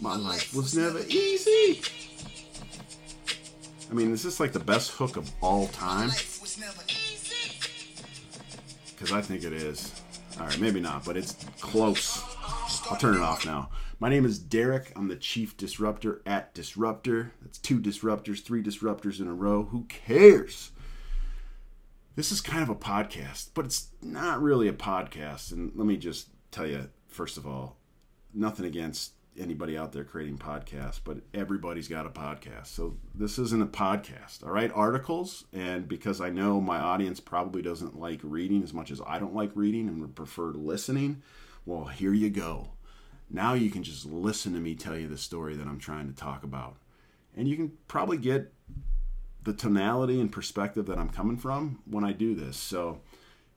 My life was never easy. I mean, is this like the best hook of all time? Because I think it is. All right, maybe not, but it's close. I'll turn it off now. My name is Derek. I'm the chief disruptor at Disruptor. That's two disruptors, three disruptors in a row. Who cares? This is kind of a podcast, but it's not really a podcast. And let me just tell you, first of all, nothing against anybody out there creating podcasts, but everybody's got a podcast. So this isn't a podcast, all right? Articles, and because I know my audience probably doesn't like reading as much as I don't like reading and would prefer listening, well, here you go. Now you can just listen to me tell you the story that I'm trying to talk about. And you can probably get the tonality and perspective that I'm coming from when I do this. So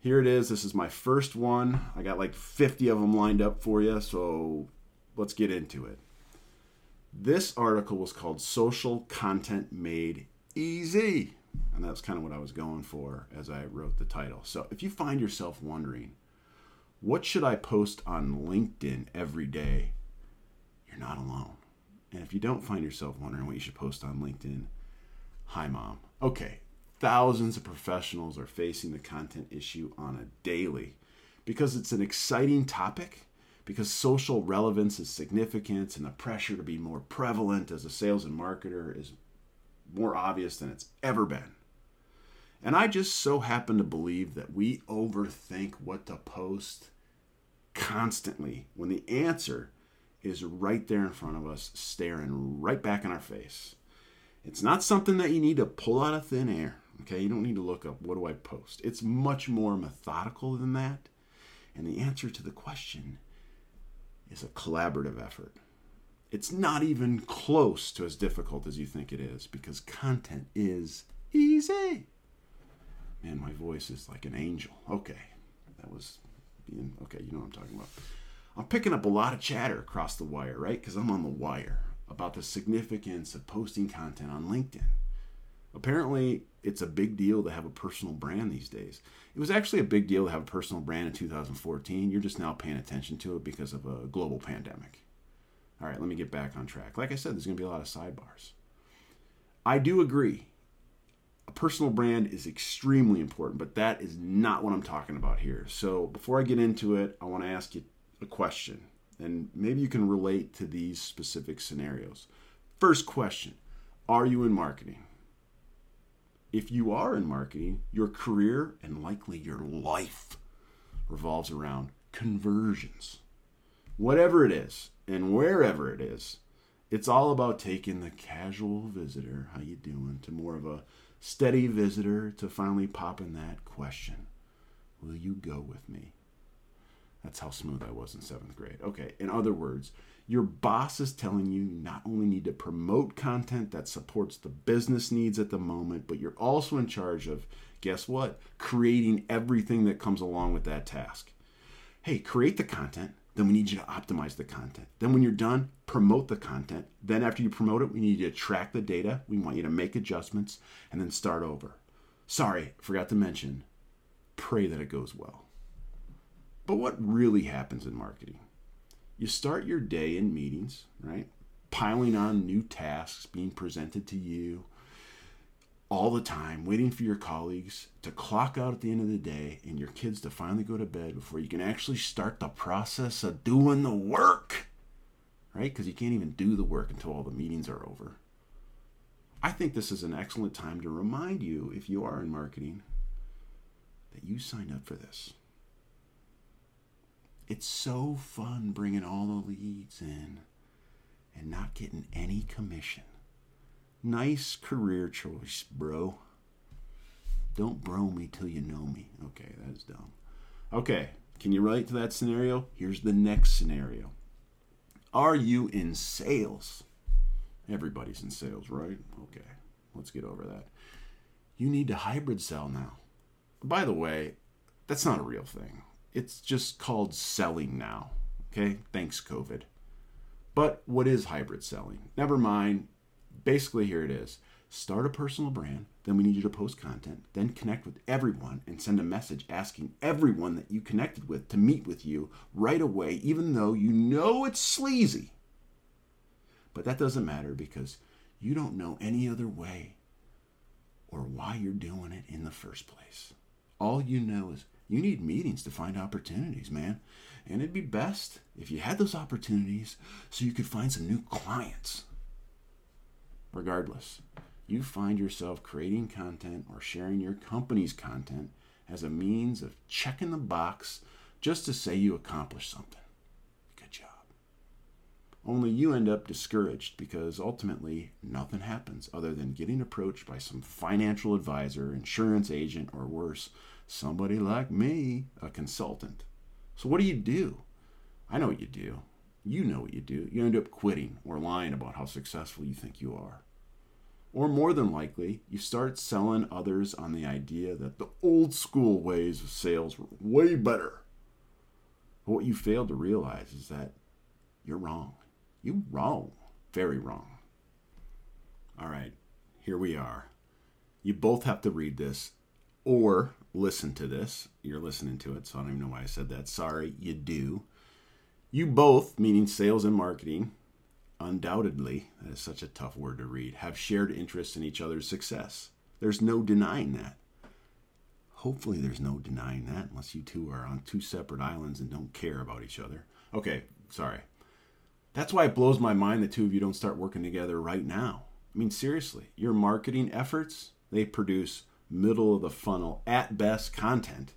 here it is. This is my first one. I got like 50 of them lined up for you. So let's get into it. This article was called Social Content Made Eazy. And that's kind of what I was going for as I wrote the title. So if you find yourself wondering, what should I post on LinkedIn every day? You're not alone. And if you don't find yourself wondering what you should post on LinkedIn, hi, mom. Okay, thousands of professionals are facing the content issue on a daily because it's an exciting topic because social relevance is significant and the pressure to be more prevalent as a sales and marketer is more obvious than it's ever been. And I just so happen to believe that we overthink what to post constantly when the answer is right there in front of us, staring right back in our face. It's not something that you need to pull out of thin air. Okay, you don't need to look up what do I post. It's much more methodical than that. And the answer to the question is a collaborative effort. It's not even close to as difficult as you think it is because content is easy. Man, my voice is like an angel. Okay, that was being okay. You know what I'm talking about. I'm picking up a lot of chatter across the wire, right? Because I'm on the wire about the significance of posting content on LinkedIn. Apparently, it's a big deal to have a personal brand these days. It was actually a big deal to have a personal brand in 2014. You're just now paying attention to it because of a global pandemic. All right, let me get back on track. Like I said, there's going to be a lot of sidebars. I do agree. A personal brand is extremely important, but that is not what I'm talking about here. So before I get into it, I want to ask you a question, and maybe you can relate to these specific scenarios. First question Are you in marketing? If you are in marketing, your career and likely your life revolves around conversions. Whatever it is and wherever it is, it's all about taking the casual visitor, how you doing, to more of a steady visitor to finally popping that question. Will you go with me? That's how smooth I was in 7th grade. Okay, in other words, your boss is telling you you not only need to promote content that supports the business needs at the moment, but you're also in charge of, guess what? Creating everything that comes along with that task. Hey, create the content. Then we need you to optimize the content. Then, when you're done, promote the content. Then, after you promote it, we need you to track the data. We want you to make adjustments and then start over. Sorry, forgot to mention, pray that it goes well. But what really happens in marketing? You start your day in meetings, right? Piling on new tasks being presented to you all the time, waiting for your colleagues to clock out at the end of the day and your kids to finally go to bed before you can actually start the process of doing the work, right? Because you can't even do the work until all the meetings are over. I think this is an excellent time to remind you, if you are in marketing, that you signed up for this. It's so fun bringing all the leads in and not getting any commission. Nice career choice, bro. Don't bro me till you know me. Okay, that's dumb. Okay, can you relate to that scenario? Here's the next scenario Are you in sales? Everybody's in sales, right? Okay, let's get over that. You need to hybrid sell now. By the way, that's not a real thing. It's just called selling now. Okay, thanks, COVID. But what is hybrid selling? Never mind. Basically, here it is start a personal brand, then we need you to post content, then connect with everyone and send a message asking everyone that you connected with to meet with you right away, even though you know it's sleazy. But that doesn't matter because you don't know any other way or why you're doing it in the first place. All you know is you need meetings to find opportunities, man. And it'd be best if you had those opportunities so you could find some new clients. Regardless, you find yourself creating content or sharing your company's content as a means of checking the box just to say you accomplished something. Good job. Only you end up discouraged because ultimately nothing happens other than getting approached by some financial advisor, insurance agent, or worse, somebody like me, a consultant. So, what do you do? I know what you do. You know what you do. You end up quitting or lying about how successful you think you are. Or more than likely, you start selling others on the idea that the old school ways of sales were way better. But what you fail to realize is that you're wrong. You're wrong. Very wrong. All right, here we are. You both have to read this or listen to this. You're listening to it, so I don't even know why I said that. Sorry, you do. You both, meaning sales and marketing, undoubtedly, that is such a tough word to read, have shared interests in each other's success. There's no denying that. Hopefully, there's no denying that unless you two are on two separate islands and don't care about each other. Okay, sorry. That's why it blows my mind the two of you don't start working together right now. I mean, seriously, your marketing efforts, they produce middle of the funnel, at best, content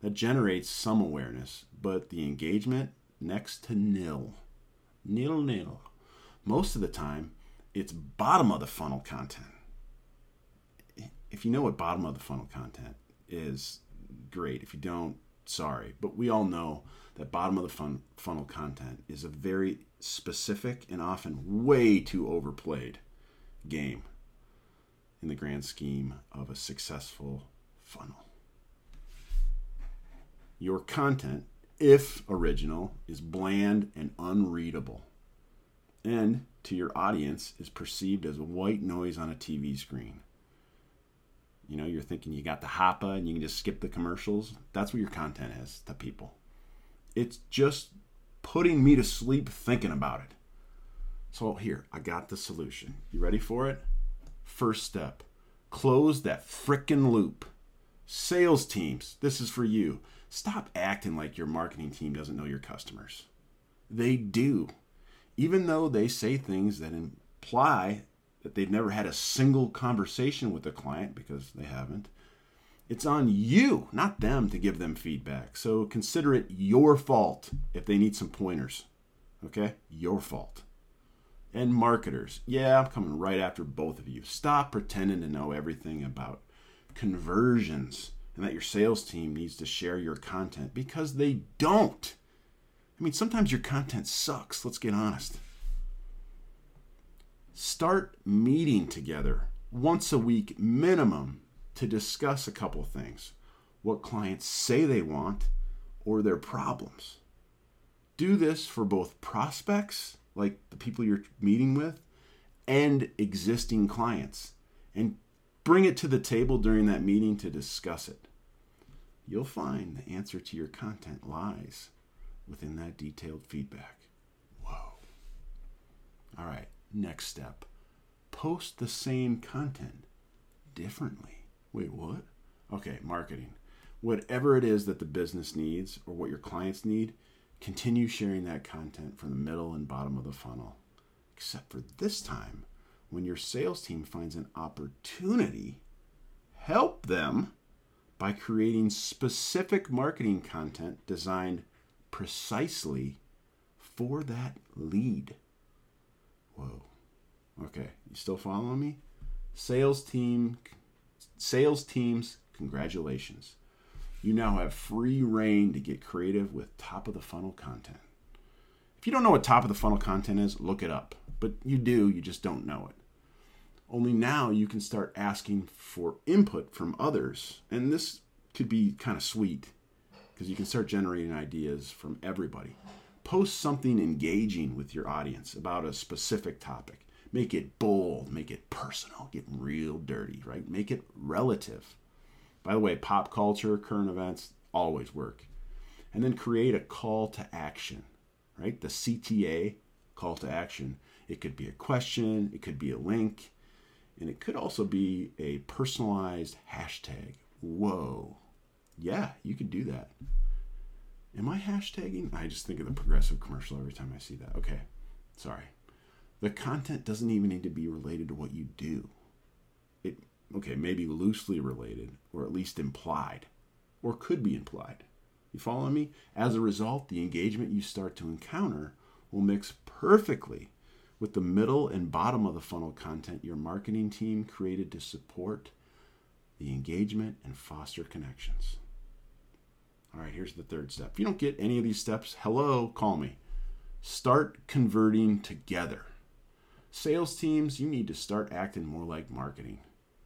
that generates some awareness, but the engagement next to nil. Nil nil. Most of the time, it's bottom of the funnel content. If you know what bottom of the funnel content is, great. If you don't, sorry. But we all know that bottom of the fun- funnel content is a very specific and often way too overplayed game in the grand scheme of a successful funnel. Your content, if original, is bland and unreadable, and to your audience is perceived as white noise on a TV screen. You know, you're thinking you got the Hopper and you can just skip the commercials. That's what your content is to people. It's just putting me to sleep thinking about it. So, here, I got the solution. You ready for it? First step close that frickin' loop. Sales teams, this is for you. Stop acting like your marketing team doesn't know your customers. They do. Even though they say things that imply that they've never had a single conversation with a client because they haven't, it's on you, not them, to give them feedback. So consider it your fault if they need some pointers. Okay? Your fault and marketers. Yeah, I'm coming right after both of you. Stop pretending to know everything about conversions and that your sales team needs to share your content because they don't. I mean, sometimes your content sucks, let's get honest. Start meeting together once a week minimum to discuss a couple things what clients say they want or their problems. Do this for both prospects like the people you're meeting with and existing clients and bring it to the table during that meeting to discuss it. You'll find the answer to your content lies within that detailed feedback. Whoa. All right, next step post the same content differently. Wait, what? Okay, marketing. Whatever it is that the business needs or what your clients need, Continue sharing that content from the middle and bottom of the funnel. Except for this time, when your sales team finds an opportunity, help them by creating specific marketing content designed precisely for that lead. Whoa. Okay, you still following me? Sales team sales teams, congratulations you now have free reign to get creative with top of the funnel content. If you don't know what top of the funnel content is, look it up. But you do, you just don't know it. Only now you can start asking for input from others. And this could be kind of sweet because you can start generating ideas from everybody. Post something engaging with your audience about a specific topic. Make it bold, make it personal, get real dirty, right? Make it relative. By the way, pop culture, current events always work. And then create a call to action, right? The CTA, call to action, It could be a question, it could be a link, and it could also be a personalized hashtag. Whoa. Yeah, you could do that. Am I hashtagging? I just think of the progressive commercial every time I see that. Okay, sorry. The content doesn't even need to be related to what you do. Okay, maybe loosely related, or at least implied, or could be implied. You follow me? As a result, the engagement you start to encounter will mix perfectly with the middle and bottom of the funnel content your marketing team created to support the engagement and foster connections. All right, here's the third step. If you don't get any of these steps, hello, call me. Start converting together. Sales teams, you need to start acting more like marketing,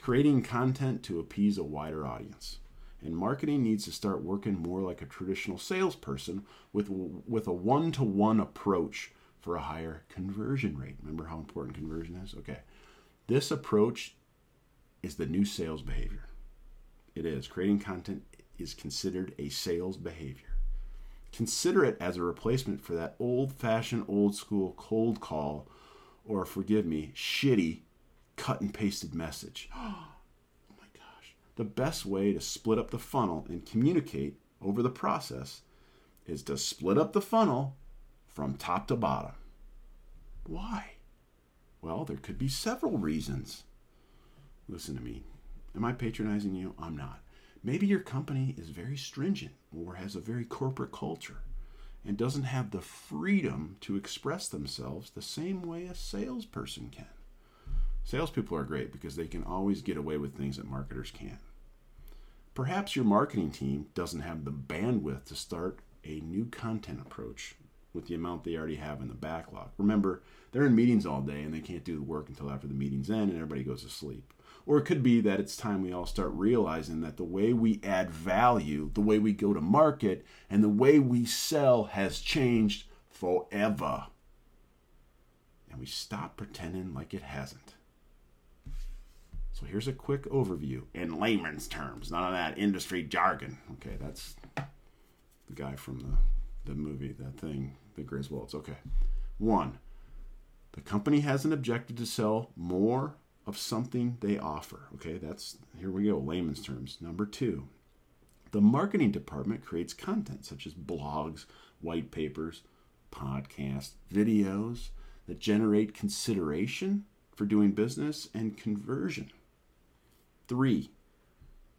creating content to appease a wider audience. And marketing needs to start working more like a traditional salesperson with, with a one to one approach for a higher conversion rate. Remember how important conversion is? Okay. This approach is the new sales behavior. It is. Creating content is considered a sales behavior. Consider it as a replacement for that old fashioned, old school cold call, or forgive me, shitty cut and pasted message. Oh my gosh. The best way to split up the funnel and communicate over the process is to split up the funnel from top to bottom. Why? Well, there could be several reasons. Listen to me. Am I patronizing you? I'm not. Maybe your company is very stringent or has a very corporate culture and doesn't have the freedom to express themselves the same way a salesperson can. Salespeople are great because they can always get away with things that marketers can't. Perhaps your marketing team doesn't have the bandwidth to start a new content approach with the amount they already have in the backlog. Remember, they're in meetings all day and they can't do the work until after the meetings end and everybody goes to sleep. Or it could be that it's time we all start realizing that the way we add value, the way we go to market, and the way we sell has changed forever. And we stop pretending like it hasn't. So here's a quick overview in layman's terms, none of that industry jargon. Okay, that's the guy from the, the movie, that thing, the Griswolds. Okay. One, the company has an objective to sell more of something they offer. Okay, that's here we go, layman's terms. Number two, the marketing department creates content such as blogs, white papers, podcasts, videos that generate consideration for doing business and conversion. Three,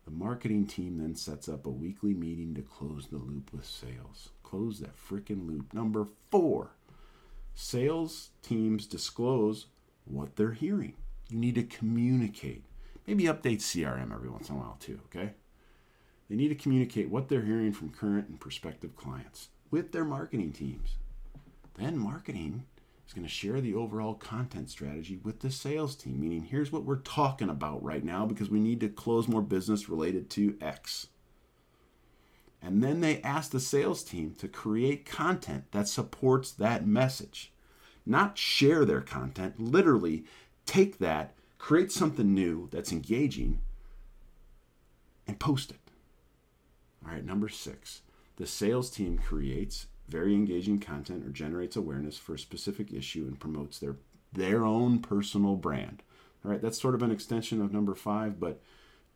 the marketing team then sets up a weekly meeting to close the loop with sales. Close that freaking loop. Number four, sales teams disclose what they're hearing. You need to communicate. Maybe update CRM every once in a while too, okay? They need to communicate what they're hearing from current and prospective clients with their marketing teams. Then marketing is going to share the overall content strategy with the sales team, meaning here's what we're talking about right now because we need to close more business related to X. And then they ask the sales team to create content that supports that message, not share their content, literally take that, create something new that's engaging, and post it. All right, number six, the sales team creates very engaging content or generates awareness for a specific issue and promotes their their own personal brand. All right, that's sort of an extension of number five, but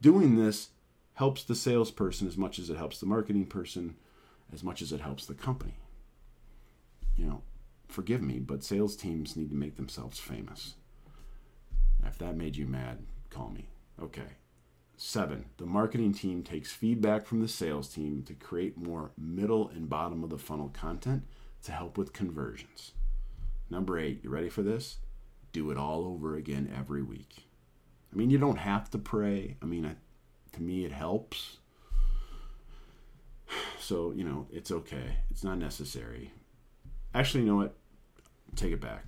doing this helps the salesperson as much as it helps the marketing person, as much as it helps the company. You know, forgive me, but sales teams need to make themselves famous. If that made you mad, call me. Okay. Seven, the marketing team takes feedback from the sales team to create more middle and bottom of the funnel content to help with conversions. Number eight, you ready for this? Do it all over again every week. I mean, you don't have to pray. I mean, I, to me, it helps. So, you know, it's okay. It's not necessary. Actually, you know what? Take it back.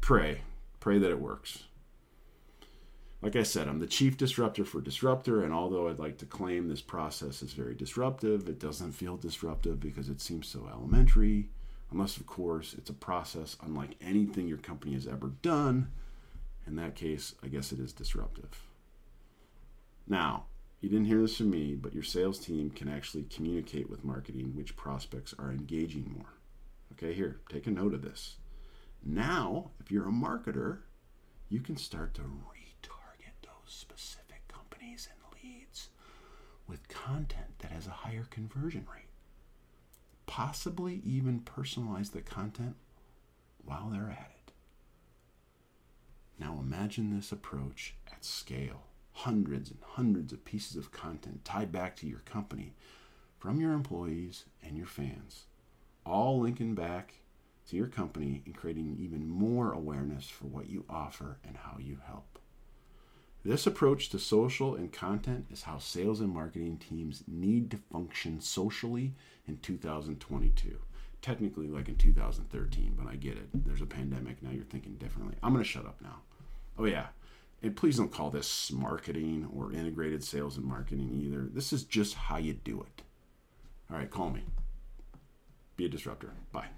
Pray. Pray that it works like I said, I'm the chief disruptor for Disruptor, and although I'd like to claim this process is very disruptive, it doesn't feel disruptive because it seems so elementary, unless, of course, it's a process unlike anything your company has ever done. In that case, I guess it is disruptive. Now, you didn't hear this from me, but your sales team can actually communicate with marketing which prospects are engaging more. Okay, here, take a note of this. Now, if you're a marketer, you can start to specific companies and leads with content that has a higher conversion rate. Possibly even personalize the content while they're at it. Now imagine this approach at scale hundreds and hundreds of pieces of content tied back to your company from your employees and your fans, all linking back to your company and creating even more awareness for what you offer and how you help. This approach to social and content is how sales and marketing teams need to function socially in 2022. Technically, like in 2013, but I get it. There's a pandemic. Now you're thinking differently. I'm going to shut up now. Oh, yeah. And please don't call this marketing or integrated sales and marketing either. This is just how you do it. All right, call me. Be a disruptor. Bye.